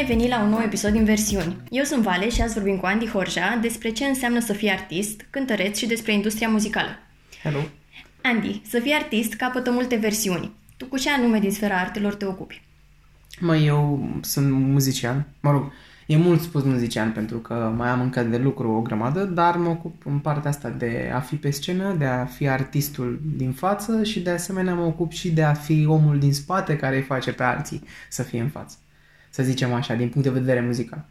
ai venit la un nou episod din versiuni. Eu sunt Vale și azi vorbim cu Andy Horja despre ce înseamnă să fii artist, cântăreț și despre industria muzicală. Hello! Andy, să fii artist capătă multe versiuni. Tu cu ce anume din sfera artelor te ocupi? Mă, eu sunt muzician. Mă rog, e mult spus muzician pentru că mai am încă de lucru o grămadă, dar mă ocup în partea asta de a fi pe scenă, de a fi artistul din față și de asemenea mă ocup și de a fi omul din spate care îi face pe alții să fie în față. Să zicem așa, din punct de vedere muzical.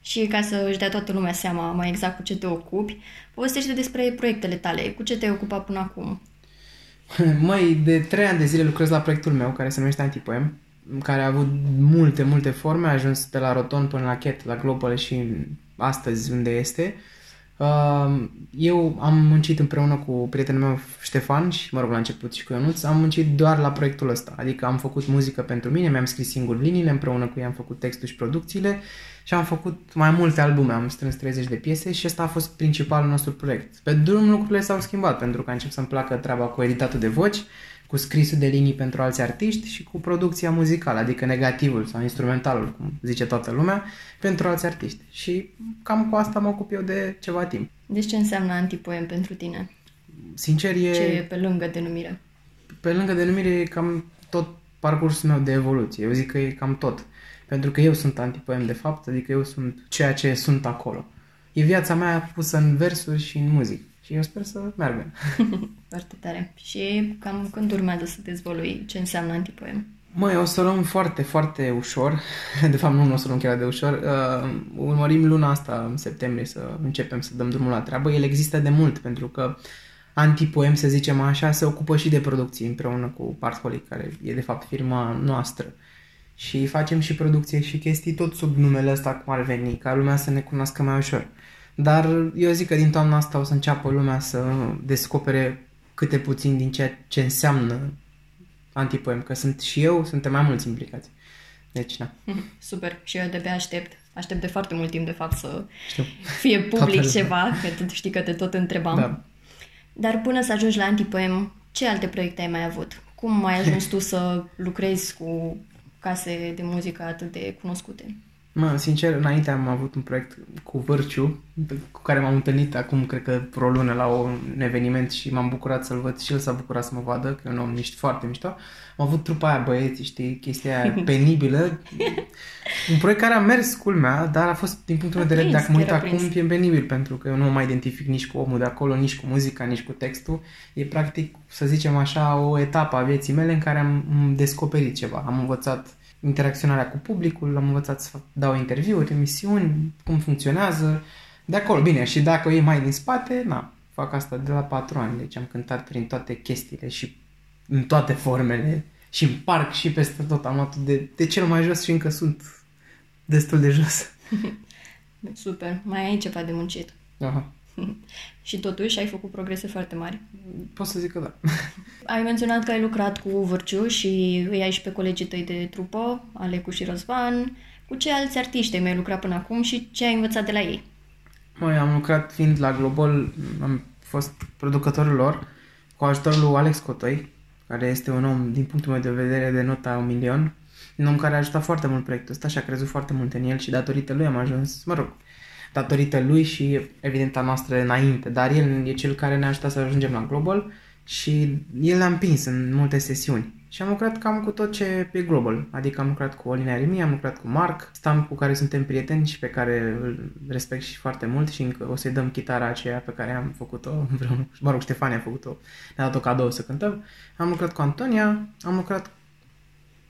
Și ca să își dea toată lumea seama mai exact cu ce te ocupi, povestește despre proiectele tale, cu ce te-ai ocupat până acum. Măi, de trei ani de zile lucrez la proiectul meu, care se numește Antipoem, care a avut multe, multe forme, a ajuns de la Roton până la Cat, la Global și astăzi unde este. Uh, eu am muncit împreună cu prietenul meu Ștefan și, mă rog, la început și cu Ionuț, am muncit doar la proiectul ăsta. Adică am făcut muzică pentru mine, mi-am scris singur liniile, împreună cu ei am făcut textul și producțiile și am făcut mai multe albume, am strâns 30 de piese și ăsta a fost principalul nostru proiect. Pe drum lucrurile s-au schimbat pentru că a început să-mi placă treaba cu editatul de voci, cu scrisul de linii pentru alți artiști și cu producția muzicală, adică negativul sau instrumentalul, cum zice toată lumea, pentru alți artiști. Și cam cu asta mă ocup eu de ceva timp. Deci ce înseamnă antipoem pentru tine? Sincer, e... Ce e pe lângă denumire? Pe lângă denumire e cam tot parcursul meu de evoluție. Eu zic că e cam tot. Pentru că eu sunt antipoem de fapt, adică eu sunt ceea ce sunt acolo. E viața mea pusă în versuri și în muzică. Și eu sper să meargă. Foarte tare. Și cam când urmează să dezvolui ce înseamnă antipoem? Măi, o să luăm foarte, foarte ușor. De fapt, nu, nu o să luăm chiar de ușor. Uh, urmărim luna asta, în septembrie, să începem să dăm drumul la treabă. El există de mult, pentru că Antipoem, să zicem așa, se ocupă și de producții împreună cu Partholic, care e de fapt firma noastră. Și facem și producție și chestii tot sub numele ăsta cum ar veni, ca lumea să ne cunoască mai ușor. Dar eu zic că din toamna asta o să înceapă lumea să descopere câte puțin din ceea ce înseamnă antipoem, că sunt și eu, suntem mai mulți implicați. Deci, da. Super. Și eu de-abia aștept. Aștept de foarte mult timp, de fapt, să Știu. fie public Toată ceva, că tu știi că te tot întrebam. Da. Dar până să ajungi la antipoem, ce alte proiecte ai mai avut? Cum ai ajuns tu să lucrezi cu case de muzică atât de cunoscute? Mă, sincer, înainte am avut un proiect cu Vârciu, cu care m-am întâlnit acum, cred că, vreo lună la un eveniment și m-am bucurat să-l văd și el s-a bucurat să mă vadă, că e un om mișto, foarte mișto. Am avut trupa aia băieți, știi, chestia aia penibilă. un proiect care a mers culmea, dar a fost, din punctul de vedere, dacă mă uit acum, e penibil, pentru că eu nu mă mai identific nici cu omul de acolo, nici cu muzica, nici cu textul. E practic, să zicem așa, o etapă a vieții mele în care am descoperit ceva. Am învățat interacționarea cu publicul, am învățat să dau interviuri, emisiuni, cum funcționează. De acolo, bine, și dacă o iei mai din spate, na, fac asta de la patru ani, deci am cântat prin toate chestiile și în toate formele și în parc și peste tot am luat de, de cel mai jos și încă sunt destul de jos. Super, mai ai ceva de muncit. Aha. și totuși ai făcut progrese foarte mari. Pot să zic că da. ai menționat că ai lucrat cu Vârciu și îi ai și pe colegii tăi de trupă, Alecu și Răzvan. Cu ce alți artiști ai mai lucrat până acum și ce ai învățat de la ei? Mai am lucrat fiind la Global, am fost producătorul lor cu ajutorul lui Alex Cotoi, care este un om, din punctul meu de vedere, de nota un milion, un om care a ajutat foarte mult proiectul ăsta și a crezut foarte mult în el și datorită lui am ajuns, mă rog, datorită lui și evident a noastră înainte, dar el e cel care ne-a ajutat să ajungem la Global și el ne-a împins în multe sesiuni. Și am lucrat cam cu tot ce e global. Adică am lucrat cu Olina Remi, am lucrat cu Mark, Stam cu care suntem prieteni și pe care îl respect și foarte mult și încă o să-i dăm chitara aceea pe care am făcut-o împreună. Mă rog, Ștefania a făcut-o, ne-a dat o cadou să cântăm. Am lucrat cu Antonia, am lucrat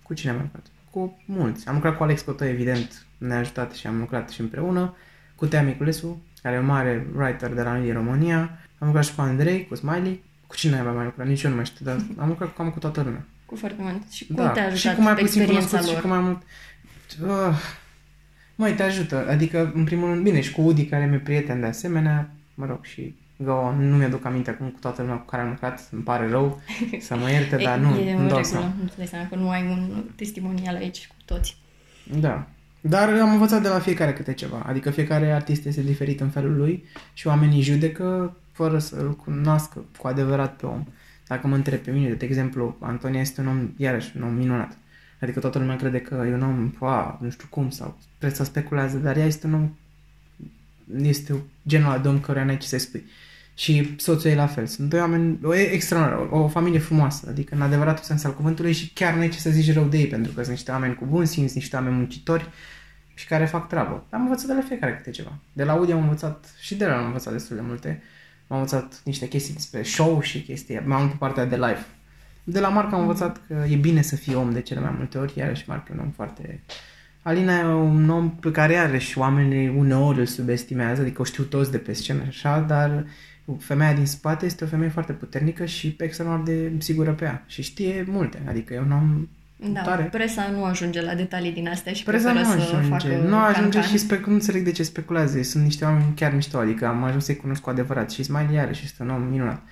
cu cine am lucrat? Cu mulți. Am lucrat cu Alex Coto, evident, ne-a ajutat și am lucrat și împreună cu Tea Miculescu, care e un mare writer de la noi din România. Am lucrat și cu Andrei, cu Smiley. Cu cine ai mai lucrat? Nici eu nu mai știu, dar am lucrat cam cu toată lumea. Cu foarte mult. Și cum da. te-a ajutat și cu mai puțin experiența lor? Și cu mai mult... Uh, măi, te ajută. Adică, în primul rând, bine, și cu Udi, care mi-e prieten de asemenea, mă rog, și Go, nu mi-aduc aminte acum cu toată lumea cu care am lucrat, îmi pare rău să mă ierte, dar nu, e nu dau seama. Nu dai seama că nu ai un testimonial aici cu toți. Da. Dar am învățat de la fiecare câte ceva. Adică fiecare artist este diferit în felul lui și oamenii judecă fără să-l cunoască cu adevărat pe om. Dacă mă întreb pe mine, de exemplu, Antonia este un om, iarăși, un om minunat. Adică toată lumea crede că e un om, wow, nu știu cum, sau presa speculează, dar ea este un om, este genul de om care n-ai ce să spui. Și soțul ei la fel. Sunt doi oameni, o extraordinar, o, o familie frumoasă, adică în adevăratul sens al cuvântului și chiar nu ai ce să zici rău de ei, pentru că sunt niște oameni cu bun simț, niște oameni muncitori și care fac treabă. Am învățat de la fiecare câte ceva. De la Audi am învățat și de la am învățat destul de multe. Am învățat niște chestii despre show și chestii, mai mult pe partea de live. De la Marc am învățat că e bine să fii om de cele mai multe ori, iarăși Marc e un om foarte... Alina e un om pe care iarăși oamenii uneori îl subestimează, adică o știu toți de pe scenă așa, dar femeia din spate este o femeie foarte puternică și extraordinar de sigură pe ea și știe multe, adică e un om da, tare. presa nu ajunge la detalii din astea și presa nu ajunge. să facă Nu ajunge can-can. și spec, nu înțeleg de ce speculează. Sunt niște oameni chiar mișto, adică am ajuns să-i cunosc cu adevărat și Smiley și este un om minunat.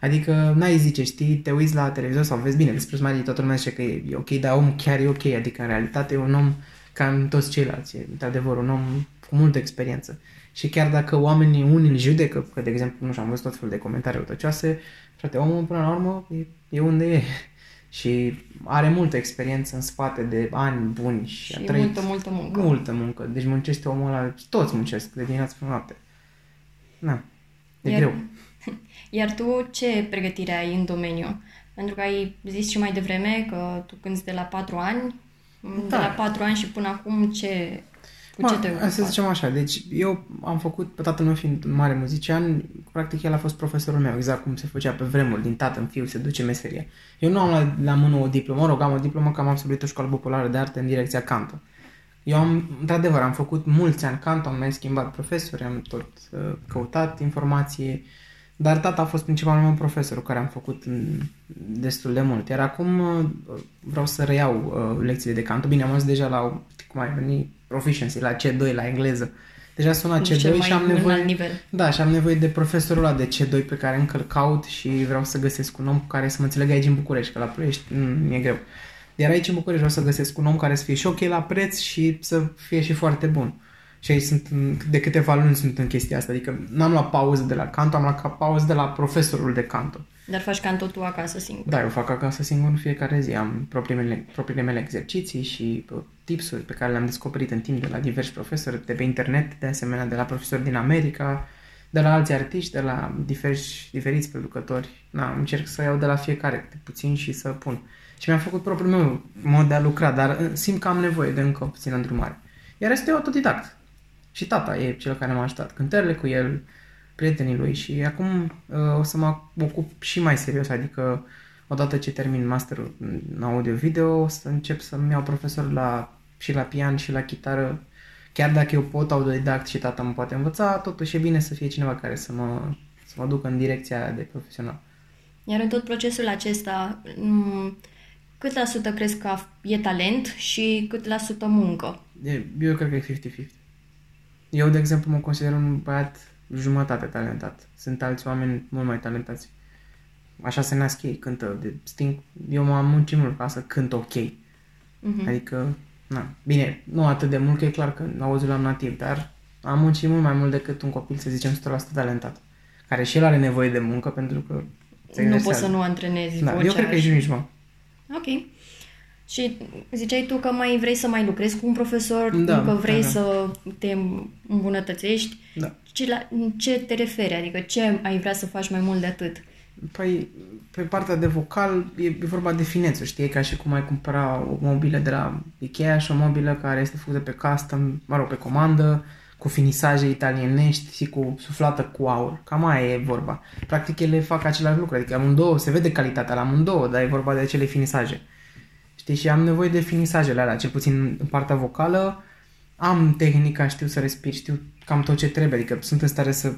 Adică n-ai zice, știi, te uiți la televizor sau vezi bine despre Smiley, toată lumea zice că e, e ok, dar omul chiar e ok, adică în realitate e un om ca în toți ceilalți, e într-adevăr un om cu multă experiență. Și chiar dacă oamenii unii îl judecă, că de exemplu, nu știu, am văzut tot felul de comentarii răutăcioase, frate, omul până la urmă e, e unde e. Și are multă experiență în spate de ani buni și, și a trăit multă, multă muncă. Multă muncă. Deci muncește omul ăla, toți muncesc de dimineață până noapte. Na, e Iar, greu. Iar tu ce pregătire ai în domeniu? Pentru că ai zis și mai devreme că tu cânti de la patru ani, da. de la patru ani și până acum ce cu ce te Să zicem așa, deci eu am făcut, pe tatăl meu fiind un mare muzician, practic el a fost profesorul meu, exact cum se făcea pe vremuri, din tată în fiu, se duce meseria. Eu nu am la, la mână o diplomă, mă rog, am o diplomă că am absolvit o școală populară de arte în direcția canto. Eu am, într-adevăr, am făcut mulți ani canto, am mai schimbat profesori, am tot uh, căutat informație, dar tata a fost principalul meu profesor cu care am făcut destul de mult. Iar acum uh, vreau să reiau uh, lecțiile de canto. Bine, am ajuns deja la, cum ai venit, proficiency, la C2, la engleză. Deja sună C2 și am nevoie... Nivel. Da, și am nevoie de profesorul ăla de C2 pe care încă îl caut și vreau să găsesc un om cu care să mă înțeleg aici în București, că la Ploiești mm, e greu. Iar aici în București vreau să găsesc un om care să fie și ok la preț și să fie și foarte bun. Și aici sunt, de câteva luni sunt în chestia asta, adică n-am luat pauză de la canto, am luat pauză de la profesorul de canto. Dar faci canto tu acasă singur? Da, eu fac acasă singur în fiecare zi. Am propriile mele, propriile mele exerciții și tipsuri pe care le-am descoperit în timp de la diversi profesori de pe internet, de asemenea de la profesori din America, de la alți artiști, de la diversi, diferiți producători. Na, încerc să iau de la fiecare câte puțin și să pun. Și mi-am făcut propriul meu mod de a lucra, dar uh, simt că am nevoie de încă puțin îndrumare. Iar este autodidact. Și tata e cel care m-a ajutat. Cântările cu el, prietenii lui și acum uh, o să mă ocup și mai serios, adică odată ce termin masterul în audio-video, o să încep să-mi iau profesor la, și la pian și la chitară. Chiar dacă eu pot autodidact și tata mă poate învăța, totuși e bine să fie cineva care să mă, să mă ducă în direcția de profesional. Iar în tot procesul acesta, cât la sută crezi că e talent și cât la sută muncă? Eu cred că e 50-50. Eu, de exemplu, mă consider un băiat jumătate talentat. Sunt alți oameni mult mai talentați. Așa se nasc ei, cântă de sting. Eu m-am muncit mult ca să cânt ok. Uh-huh. Adică, na, bine, nu atât de mult, că e clar că auzul la nativ, dar am muncit mult mai mult decât un copil, să zicem, 100% talentat. Care și el are nevoie de muncă pentru că nu poți să nu antrenezi da, vocea. Eu cred că e și Ok. Și ziceai tu că mai vrei să mai lucrezi cu un profesor, da, că vrei da, da. să te îmbunătățești. Da. Ce, la, ce te referi? Adică ce ai vrea să faci mai mult de atât? Păi, pe partea de vocal e, e vorba de finețe, știi? ca și cum ai cumpăra o mobilă de la Ikea și o mobilă care este făcută pe custom, mă rog, pe comandă, cu finisaje italienești și cu suflată cu aur. Cam aia e vorba. Practic ele fac același lucru, adică amândouă, se vede calitatea la amândouă, dar e vorba de acele finisaje. Știi? Și am nevoie de finisajele alea, cel puțin în partea vocală. Am tehnica, știu să respir, știu cam tot ce trebuie, adică sunt în stare să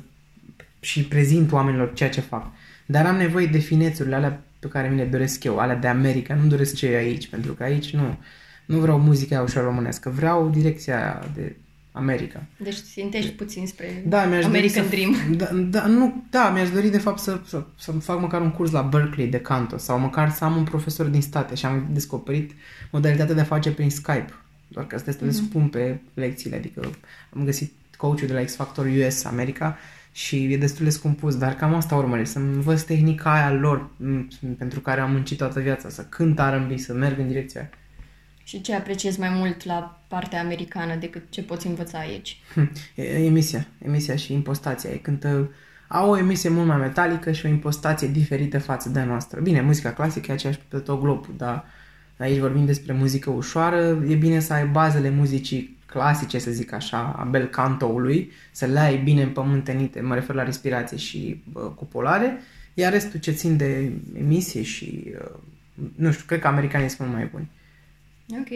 și prezint oamenilor ceea ce fac. Dar am nevoie de finețurile alea pe care mi le doresc eu, alea de America, nu doresc ce e aici, pentru că aici nu, nu vreau muzica ușor românescă, vreau direcția aia de America. Deci țintești puțin spre da, mi-aș American dori Dream. Să, da, da, nu, da, mi-aș dori de fapt să, să, să fac măcar un curs la Berkeley de canto sau măcar să am un profesor din state și am descoperit modalitatea de a face prin Skype. Doar că asta este mm-hmm. de spun pe lecțiile, adică am găsit coachul de la X Factor US America și e destul de scumpus, dar cam asta urmăresc, să învăț tehnica aia lor pentru care am muncit toată viața, să cânt R&B, să merg în direcția aia. Și ce apreciezi mai mult la partea americană decât ce poți învăța aici? Emisia. Emisia și impostația. E când uh, au o emisie mult mai metalică și o impostație diferită față de a noastră. Bine, muzica clasică e aceeași pe tot globul, dar aici vorbim despre muzică ușoară, e bine să ai bazele muzicii clasice, să zic așa, a bel cantoului, să le ai bine împământenite, mă refer la respirație și uh, cupolare, iar restul ce țin de emisie și, uh, nu știu, cred că americanii sunt mai buni. Ok.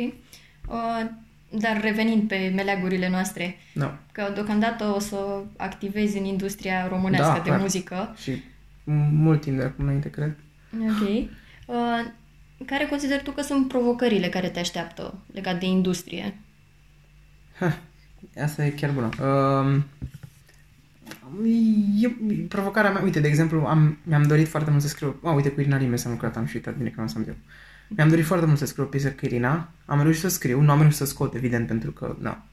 Uh, dar revenind pe meleagurile noastre, no. că deocamdată o să activezi în industria românească da, de clar. muzică. Și mult timp de acum înainte, cred. Ok. Uh, care consideri tu că sunt provocările care te așteaptă legat de industrie? Ha, asta e chiar bună. Uh, e, provocarea mea, uite, de exemplu, am, mi-am dorit foarte mult să scriu, oh, uite, cu Irina Rime s-am lucrat, am și uitat bine că nu am eu. Mi-am dorit foarte mult să scriu o piesă cu Irina, am reușit să scriu, nu am reușit să scot, evident, pentru că, na,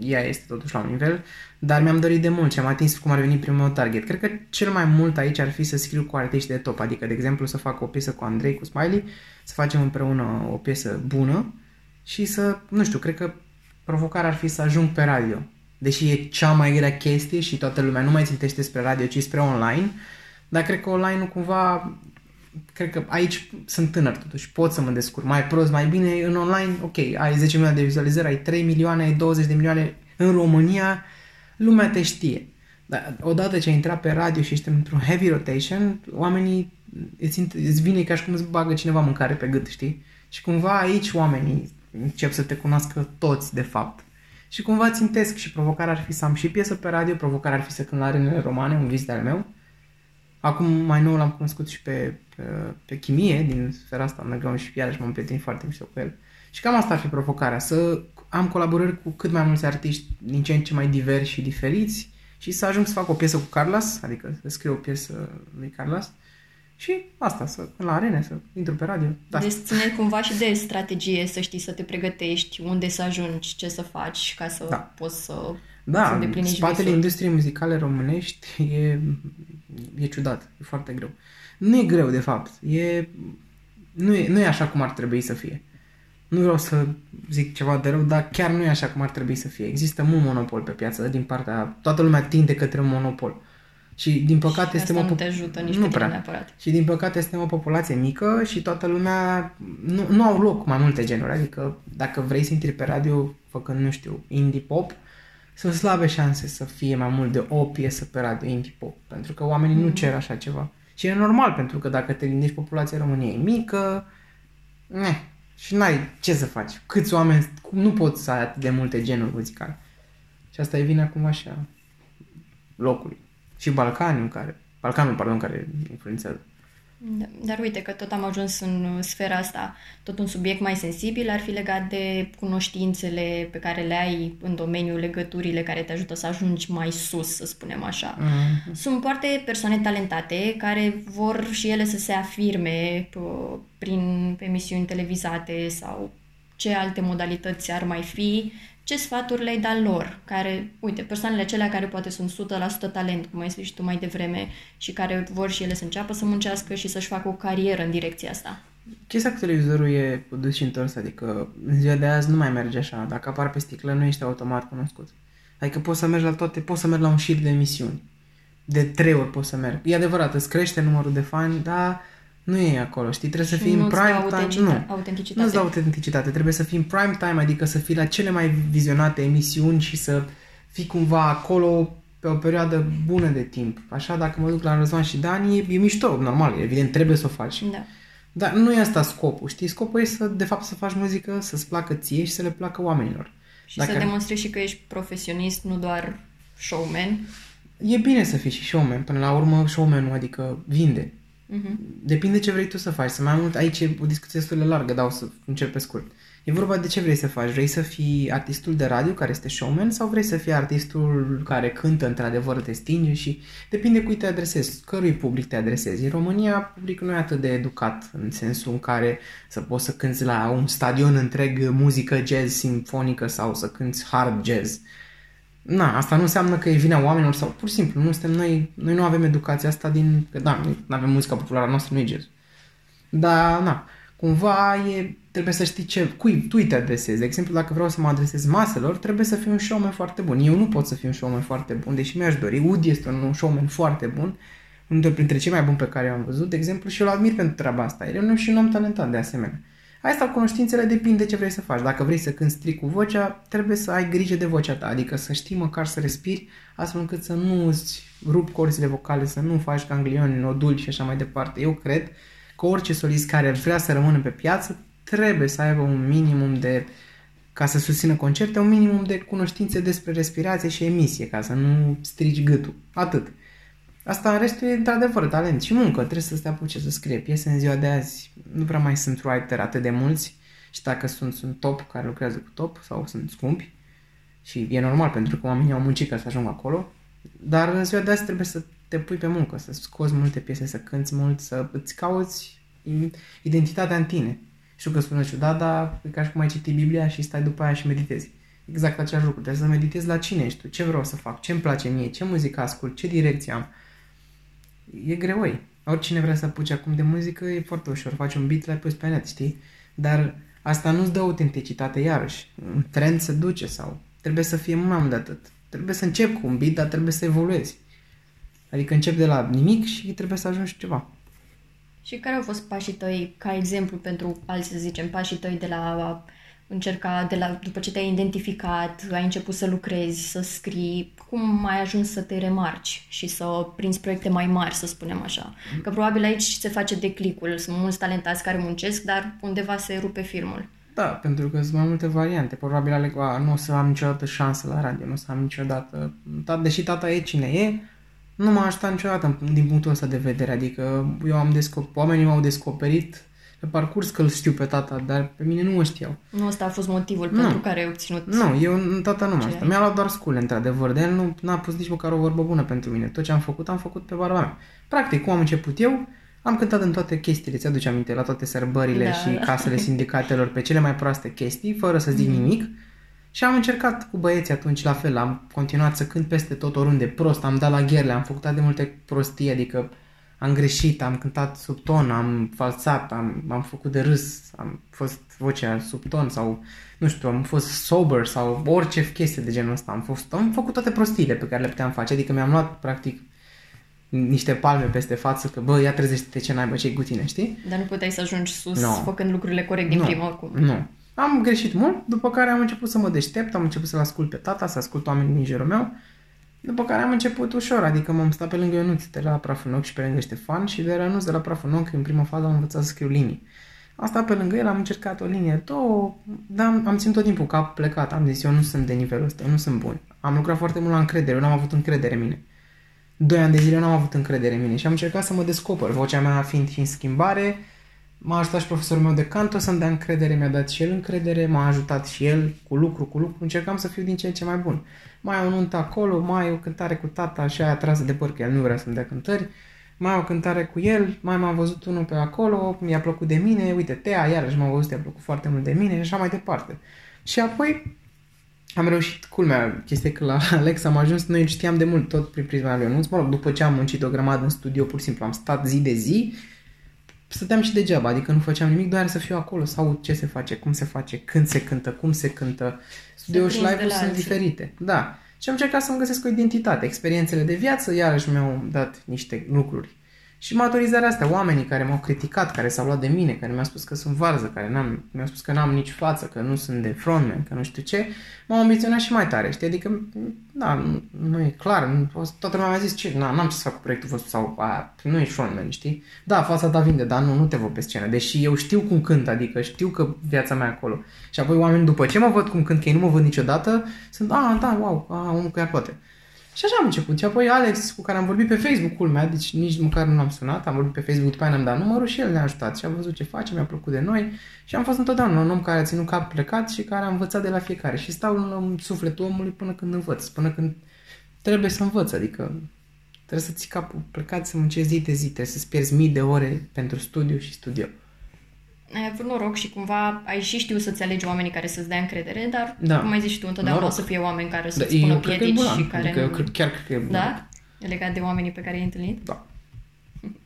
ea este totuși la un nivel, dar mi-am dorit de mult și am atins cum ar veni primul meu target. Cred că cel mai mult aici ar fi să scriu cu artiști de top, adică, de exemplu, să fac o piesă cu Andrei, cu Smiley, să facem împreună o piesă bună și să, nu știu, cred că provocarea ar fi să ajung pe radio. Deși e cea mai grea chestie și toată lumea nu mai țintește spre radio, ci spre online, dar cred că online nu cumva cred că aici sunt tânăr totuși, pot să mă descurc mai prost, mai bine în online, ok, ai 10 milioane de vizualizări, ai 3 milioane, ai 20 de milioane în România, lumea te știe. Dar odată ce ai intrat pe radio și ești într-un heavy rotation, oamenii îți, îți vine ca și cum îți bagă cineva mâncare pe gât, știi? Și cumva aici oamenii încep să te cunoască toți, de fapt. Și cumva țintesc și provocarea ar fi să am și piesă pe radio, provocarea ar fi să cânt la arenele romane, un vis de-al meu. Acum mai nou l-am cunoscut și pe, pe, pe chimie din sfera asta underground și iarăși m-am prietenit foarte mișto cu el. Și cam asta ar fi provocarea, să am colaborări cu cât mai mulți artiști din ce în ce mai diversi și diferiți și să ajung să fac o piesă cu Carlos, adică să scriu o piesă lui Carlos și asta, să, la arene, să intru pe radio. Da. Deci ține cumva și de strategie, să știi să te pregătești, unde să ajungi, ce să faci ca să da. poți să Da, să spatele visul. industriei muzicale românești e, e ciudat, e foarte greu. Nu e greu, de fapt. E, nu, e, nu e așa cum ar trebui să fie. Nu vreau să zic ceva de rău, dar chiar nu e așa cum ar trebui să fie. Există mult monopol pe piață din partea... Toată lumea tinde către un monopol. Și din păcate și este o nu te ajută nici nu prea. neapărat. Și din păcate este o populație mică și toată lumea nu, nu au loc mai multe genuri. Adică dacă vrei să intri pe radio făcând, nu știu, indie pop, sunt slabe șanse să fie mai mult de o piesă pe radio indie pop. Pentru că oamenii mm. nu cer așa ceva. Și e normal, pentru că dacă te gândești populația României e mică, ne, și n-ai ce să faci. Câți oameni, nu poți să ai atât de multe genuri muzicale. Și asta e vina cumva așa locului și Balcanul care, Balcanul, pardon, care influențează. Da, dar uite că tot am ajuns în sfera asta, tot un subiect mai sensibil ar fi legat de cunoștințele pe care le ai în domeniul legăturile care te ajută să ajungi mai sus, să spunem așa. Mm-hmm. Sunt foarte persoane talentate care vor și ele să se afirme prin emisiuni televizate sau ce alte modalități ar mai fi ce sfaturi le-ai da lor, care, uite, persoanele acelea care poate sunt 100% talent, cum ai spus și tu mai devreme, și care vor și ele să înceapă să muncească și să-și facă o carieră în direcția asta. Chestia cu televizorul e dus și întors, adică în ziua de azi nu mai merge așa. Dacă apar pe sticlă, nu ești automat cunoscut. Adică poți să mergi la toate, poți să mergi la un șir de emisiuni. De trei ori poți să mergi. E adevărat, îți crește numărul de fani, dar nu e acolo, știi? Trebuie să fii în prime time. Nu, autenticitate. nu-ți dă autenticitate. Trebuie să fii în prime time, adică să fii la cele mai vizionate emisiuni și să fii cumva acolo pe o perioadă bună de timp. Așa, dacă mă duc la Răzvan și Dani, e, e mișto, normal, evident, trebuie să o faci. Da. Dar nu e asta scopul, știi? Scopul e să, de fapt, să faci muzică, să-ți placă ție și să le placă oamenilor. Și dacă... să demonstrezi și că ești profesionist, nu doar showman. E bine să fii și showman. Până la urmă, showman adică vinde. Uh-huh. Depinde ce vrei tu să faci. Să mai mult, aici e o discuție destul de largă, dar o să încep pe scurt. E vorba de ce vrei să faci. Vrei să fii artistul de radio care este showman sau vrei să fii artistul care cântă într-adevăr, te stinge și depinde cui te adresezi, cărui public te adresezi. În România publicul nu e atât de educat în sensul în care să poți să cânti la un stadion întreg muzică jazz simfonică sau să cânti hard jazz. Na, asta nu înseamnă că e vina oamenilor sau pur și simplu nu suntem noi, noi nu avem educația asta din, că da, nu avem muzica populară noastră, nu e jazz. Dar, na, cumva e, trebuie să știi ce, cui tu te adresezi. De exemplu, dacă vreau să mă adresez maselor, trebuie să fiu un showman foarte bun. Eu nu pot să fiu un showman foarte bun, deși mi-aș dori. Woody este un showman foarte bun, unul dintre cei mai buni pe care i-am văzut, de exemplu, și eu îl admir pentru treaba asta. El e un și un om talentat, de asemenea. Asta cunoștințele depinde de ce vrei să faci. Dacă vrei să cânti strict cu vocea, trebuie să ai grijă de vocea ta, adică să știi măcar să respiri, astfel încât să nu îți rup corzile vocale, să nu faci ganglioni, noduli și așa mai departe. Eu cred că orice solist care vrea să rămână pe piață trebuie să aibă un minimum de, ca să susțină concerte, un minimum de cunoștințe despre respirație și emisie, ca să nu strici gâtul. Atât. Asta în restul e într-adevăr talent și muncă. Trebuie să te apuce să scrie piese în ziua de azi. Nu prea mai sunt writer atât de mulți și dacă sunt, sunt top care lucrează cu top sau sunt scumpi și e normal pentru că oamenii au muncit ca să ajungă acolo, dar în ziua de azi trebuie să te pui pe muncă, să scoți multe piese, să cânti mult, să îți cauți identitatea în tine. Știu că spune ciudat, dar e ca și cum ai citi Biblia și stai după aia și meditezi. Exact același lucru. Trebuie să meditezi la cine ești tu, ce vreau să fac, ce îmi place mie, ce muzică ascult, ce direcție am e greoi. Oricine vrea să apuce acum de muzică e foarte ușor. Faci un beat, l-ai pus pe net, știi? Dar asta nu-ți dă autenticitate iarăși. Un trend se duce sau trebuie să fie mult mai mult de atât. Trebuie să încep cu un beat, dar trebuie să evoluezi. Adică încep de la nimic și trebuie să ajungi ceva. Și care au fost pașii tăi, ca exemplu pentru alții, să zicem, pașii tăi de la încerca, de la, după ce te-ai identificat, ai început să lucrezi, să scrii, cum ai ajuns să te remarci și să prinzi proiecte mai mari, să spunem așa. Că probabil aici se face declicul. Sunt mulți talentați care muncesc, dar undeva se rupe filmul. Da, pentru că sunt mai multe variante. Probabil aleg, nu o să am niciodată șansă la radio, nu o să am niciodată... Deși tata e cine e, nu m-a ajutat niciodată din punctul ăsta de vedere. Adică eu am descoperit, oamenii m-au descoperit pe parcurs că îl știu pe tata, dar pe mine nu mă știau. Nu ăsta a fost motivul nu. pentru care ai obținut... Nu, eu, tata nu mă asta. Mi-a luat doar scule, într-adevăr, de el nu n-a pus nici măcar o vorbă bună pentru mine. Tot ce am făcut, am făcut pe barba mea. Practic, cum am început eu, am cântat în toate chestiile, ți-aduce aminte, la toate sărbările da, și da. casele sindicatelor, pe cele mai proaste chestii, fără să zic mm. nimic. Și am încercat cu băieții atunci la fel, am continuat să cânt peste tot oriunde, prost, am dat la gherle, am făcut atât de multe prostii, adică am greșit, am cântat sub ton, am falsat, am, am făcut de râs, am fost vocea sub ton sau, nu știu, am fost sober sau orice chestie de genul ăsta. Am, fost, am făcut toate prostiile pe care le puteam face, adică mi-am luat, practic, niște palme peste față că, bă, ia trezește-te ce n-ai, bă, ce cu tine, știi? Dar nu puteai să ajungi sus no. făcând lucrurile corect din no. prima oricum. Nu. Am greșit mult, după care am început să mă deștept, am început să-l ascult pe tata, să ascult oamenii din jurul meu după care am început ușor, adică m-am stat pe lângă Ionuț de la Praful Noc și pe lângă Ștefan și de la Ionuț de la Praful Noc, în prima fază am învățat să scriu linii. Am stat pe lângă el, am încercat o linie, două, dar am, am ținut tot timpul cap plecat. Am zis, eu nu sunt de nivelul ăsta, eu nu sunt bun. Am lucrat foarte mult la încredere, eu n-am avut încredere în mine. Doi ani de zile n-am avut încredere în mine și am încercat să mă descoper. Vocea mea fiind și în schimbare, M-a ajutat și profesorul meu de canto să-mi dea încredere, mi-a dat și el încredere, m-a ajutat și el cu lucru, cu lucru, încercam să fiu din ce în ce mai bun. Mai au o nuntă acolo, mai o cântare cu tata și aia trasă de păr, că el nu vrea să-mi dea cântări, mai o cântare cu el, mai m-a văzut unul pe acolo, mi-a plăcut de mine, uite, Tea, iarăși m-a văzut, i-a plăcut foarte mult de mine și așa mai departe. Și apoi am reușit, culmea, chestia că la Alex am ajuns, noi știam de mult tot prin prisma lui Ionuț, mă rog, după ce am muncit o grămadă în studio, pur și simplu am stat zi de zi stăteam și degeaba, adică nu făceam nimic, doar să fiu acolo, să aud ce se face, cum se face, când se cântă, cum se cântă. Studio și live-ul sunt diferite. Da. Și am încercat să-mi găsesc o identitate. Experiențele de viață, iarăși mi-au dat niște lucruri și maturizarea asta, oamenii care m-au criticat, care s-au luat de mine, care mi-au spus că sunt varză, care n-am, mi-au spus că n-am nici față, că nu sunt de frontman, că nu știu ce, m-au ambiționat și mai tare, știi? Adică, da, nu, nu e clar, nu, toată lumea mi-a zis, ce, na, n-am ce să fac cu proiectul vostru sau, a, nu ești frontman, știi? Da, fața ta vinde, dar nu, nu te văd pe scenă, deși eu știu cum cânt, adică știu că viața mea acolo. Și apoi oamenii, după ce mă văd cum cânt, că ei nu mă văd niciodată, sunt, a, da, wow, a, omul chiar poate. Și așa am început. Și apoi Alex, cu care am vorbit pe Facebook-ul meu, deci nici măcar nu l-am sunat, am vorbit pe Facebook, după aia ne-am dat numărul și el ne-a ajutat și a văzut ce face, mi-a plăcut de noi și am fost întotdeauna un om care a ținut cap plecat și care a învățat de la fiecare. Și stau în sufletul omului până când învăț, până când trebuie să învăț, adică trebuie să ții capul plecat, să muncești zi de zi, trebuie să-ți pierzi mii de ore pentru studiu și studiu ai avut noroc și cumva ai și știu să-ți alegi oamenii care să-ți dea încredere, dar, da. cum ai zis și tu, întotdeauna noroc. o să fie oameni care să-ți da, spună piedici și care adică nu... Eu chiar cred că e Da? E legat de oamenii pe care i-ai întâlnit? Da.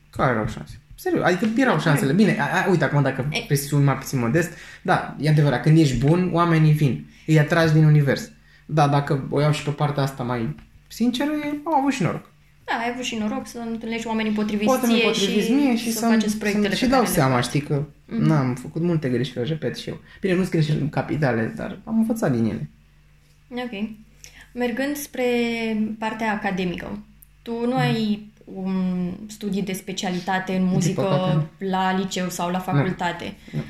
Care erau șanse? Serios, adică erau șansele. Bine, a, a, uite acum dacă vrei să mai puțin modest, da, e adevărat, când ești bun, oamenii vin, îi atragi din univers. Da, dacă o iau și pe partea asta mai sinceră, am avut și noroc. Da, ai avut și noroc să întâlnești oamenii potriviți Poate ție și, mie și să, să faceți proiectele Și dau seama, știi că mm-hmm. n-am făcut multe greșeli, repet și eu. Bine, nu sunt greșeli capitale, dar am învățat din ele. Ok. Mergând spre partea academică, tu nu mm. ai un studii de specialitate în muzică la liceu sau la facultate. Nu.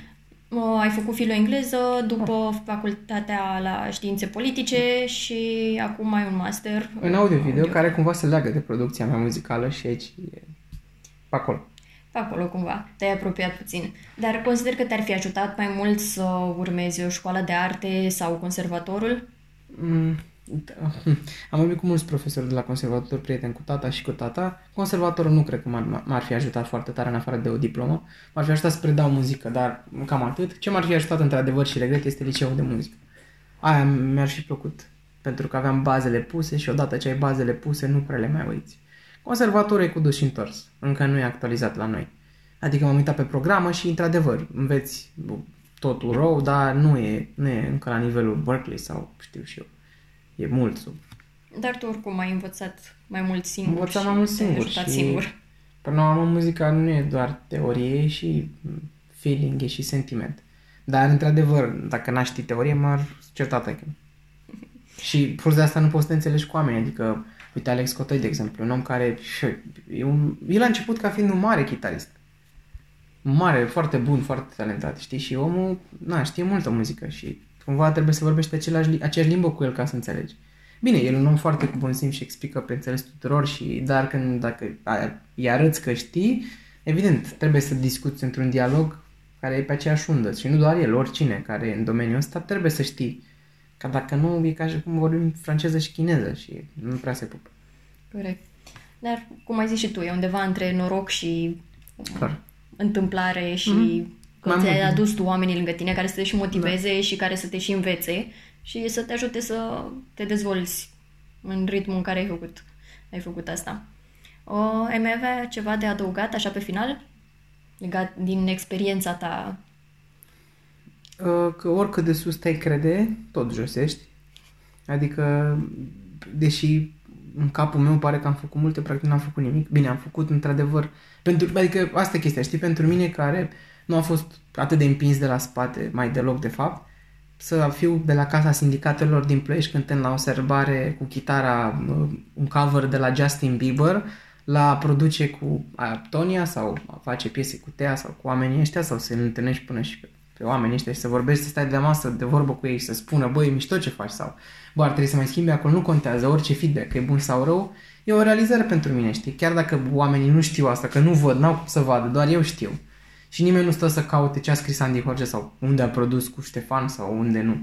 Nu ai făcut filo-engleză, după oh. facultatea la științe politice și acum ai un master. În audio-video, care cumva se leagă de producția mea muzicală și aici e pe acolo. Pe acolo cumva, te-ai apropiat puțin. Dar consider că te-ar fi ajutat mai mult să urmezi o școală de arte sau conservatorul? Mm, da. Am vorbit cu mulți profesori de la conservator, prieteni cu tata și cu tata. Conservatorul nu cred că m-ar, m-ar fi ajutat foarte tare în afară de o diplomă. M-ar fi ajutat să predau muzică, dar cam atât. Ce m-ar fi ajutat într-adevăr și regret este liceul de muzică. Aia mi-ar fi plăcut, pentru că aveam bazele puse și odată ce ai bazele puse, nu prea le mai uiți. Conservatorul e cu dus și întors, încă nu e actualizat la noi. Adică m-am uitat pe programă și, într-adevăr, înveți totul rău, dar nu e, nu e încă la nivelul Berkeley sau știu și eu. E mult sub. Dar tu oricum ai învățat mai mult singur. Învățat mai mult singur. Și singur. Până la urmă, muzica nu e doar teorie, e și feeling, e și sentiment. Dar, într-adevăr, dacă n-aș ști teorie, m-ar certa taică. și plus de asta nu poți să te înțelegi cu oameni. Adică, uite, Alex Cotoi, de exemplu, un om care... E un, el a început ca fiind un mare chitarist. Mare, foarte bun, foarte talentat, știi? Și omul, na, știe multă muzică și Cumva trebuie să vorbești același, aceeași limbă cu el ca să înțelegi. Bine, el e un om foarte cu bun simț și explică pe înțeles tuturor și dar când dacă îi arăți că știi, evident, trebuie să discuți într-un dialog care e pe aceeași undă și nu doar el, oricine care e în domeniul ăsta trebuie să știi. Că dacă nu, e ca și cum vorbim franceză și chineză și nu prea se pupă. Corect. Dar, cum ai zis și tu, e undeva între noroc și Clar. întâmplare și mm-hmm Că ți-ai adus tu oamenii lângă tine care să te și motiveze da. și care să te și învețe și să te ajute să te dezvolți în ritmul în care ai făcut, ai făcut asta. O, ai mai avea ceva de adăugat așa pe final? Legat din experiența ta? Uh, că oricât de sus te crede, tot josești. Adică, deși în capul meu pare că am făcut multe, practic n-am făcut nimic. Bine, am făcut într-adevăr, pentru, adică asta e chestia, știi, pentru mine care nu a fost atât de împins de la spate, mai deloc de fapt, să fiu de la Casa Sindicatelor din Ploiești cântând la o serbare cu chitara un cover de la Justin Bieber, la produce cu Tonia sau a face piese cu Tea sau cu oamenii ăștia sau să ne întâlnești până și pe, pe oamenii ăștia și să vorbești, să stai de masă de vorbă cu ei și să spună, băi, mișto ce faci sau, bă, ar trebui să mai schimbi acolo, nu contează, orice feedback, că e bun sau rău, e o realizare pentru mine, știi? Chiar dacă oamenii nu știu asta, că nu văd, n-au cum să vadă, doar eu știu și nimeni nu stă să caute ce a scris Andy Horge sau unde a produs cu Ștefan sau unde nu.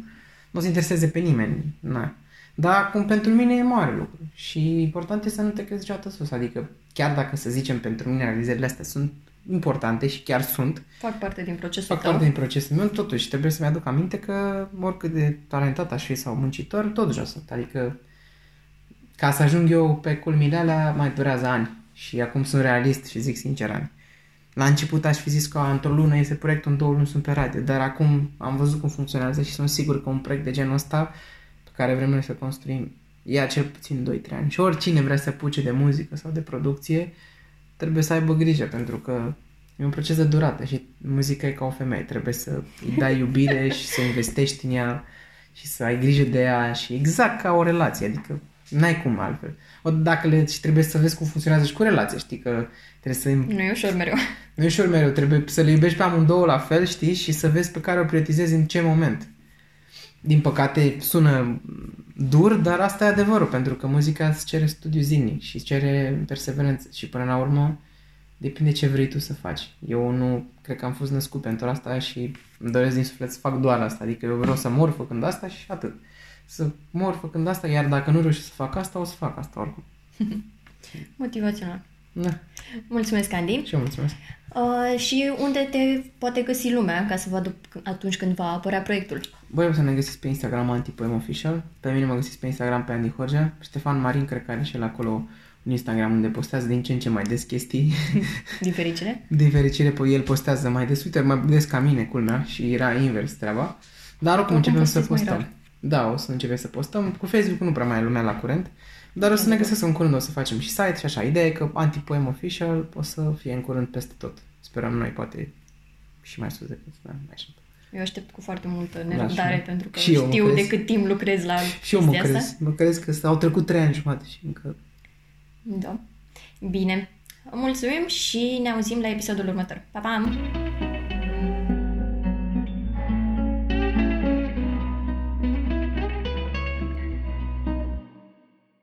Nu o să intereseze pe nimeni. Na. Dar acum pentru mine e mare lucru și important este să nu te crezi niciodată sus. Adică chiar dacă să zicem pentru mine realizările astea sunt importante și chiar sunt. Fac parte din procesul Fac tău. parte din procesul meu, totuși trebuie să-mi aduc aminte că oricât de talentat aș fi sau muncitor, tot jos sunt. Adică ca să ajung eu pe culmile alea mai durează ani și acum sunt realist și zic sincer ani. La început aș fi zis că într-o lună este proiectul, în două luni sunt pe radio, dar acum am văzut cum funcționează și sunt sigur că un proiect de genul ăsta pe care vrem noi să construim ia cel puțin 2-3 ani. Și oricine vrea să puce de muzică sau de producție, trebuie să aibă grijă, pentru că e un proces de durată și muzica e ca o femeie. Trebuie să îi dai iubire și să investești în ea și să ai grijă de ea și exact ca o relație, adică n-ai cum altfel. O, dacă le, și trebuie să vezi cum funcționează și cu relația, știi că Trebuie să... Nu e ușor mereu. Nu e ușor mereu. Trebuie să le iubești pe amândouă la fel, știi? Și să vezi pe care o prioritizezi în ce moment. Din păcate sună dur, dar asta e adevărul, pentru că muzica îți cere studiu zilnic și îți cere perseverență și până la urmă depinde ce vrei tu să faci. Eu nu cred că am fost născut pentru asta și îmi doresc din suflet să fac doar asta. Adică eu vreau să mor făcând asta și atât. Să mor făcând asta, iar dacă nu reușesc să fac asta, o să fac asta oricum. Motivațional. Da. Mulțumesc, Andy. Și eu mulțumesc. Uh, și unde te poate găsi lumea ca să vadă atunci când va apărea proiectul? Băi, o să ne găsiți pe Instagram Antipoem Official. Pe mine mă găsiți pe Instagram pe Andy Horgea. Ștefan Marin, cred că are și el acolo în Instagram unde postează din ce în ce mai des chestii. Din fericire? din fericire, el postează mai des. Uite, mai des ca mine, culmea, și era invers treaba. Dar oricum începem să postăm. Da, o să începem să postăm. Cu Facebook nu prea mai e lumea la curent. Dar o să ne găsesc în curând, o să facem și site și așa. Ideea e că Antipoem Official o să fie în curând peste tot. Sperăm noi, poate și mai sus decât da, mai sunt. Eu aștept cu foarte multă nerăbdare da, pentru că și știu de cât timp lucrez la Și eu mă crez. Asta. Mă crez că au trecut trei ani jumate și încă... Da. Bine. Mulțumim și ne auzim la episodul următor. Pa, pa!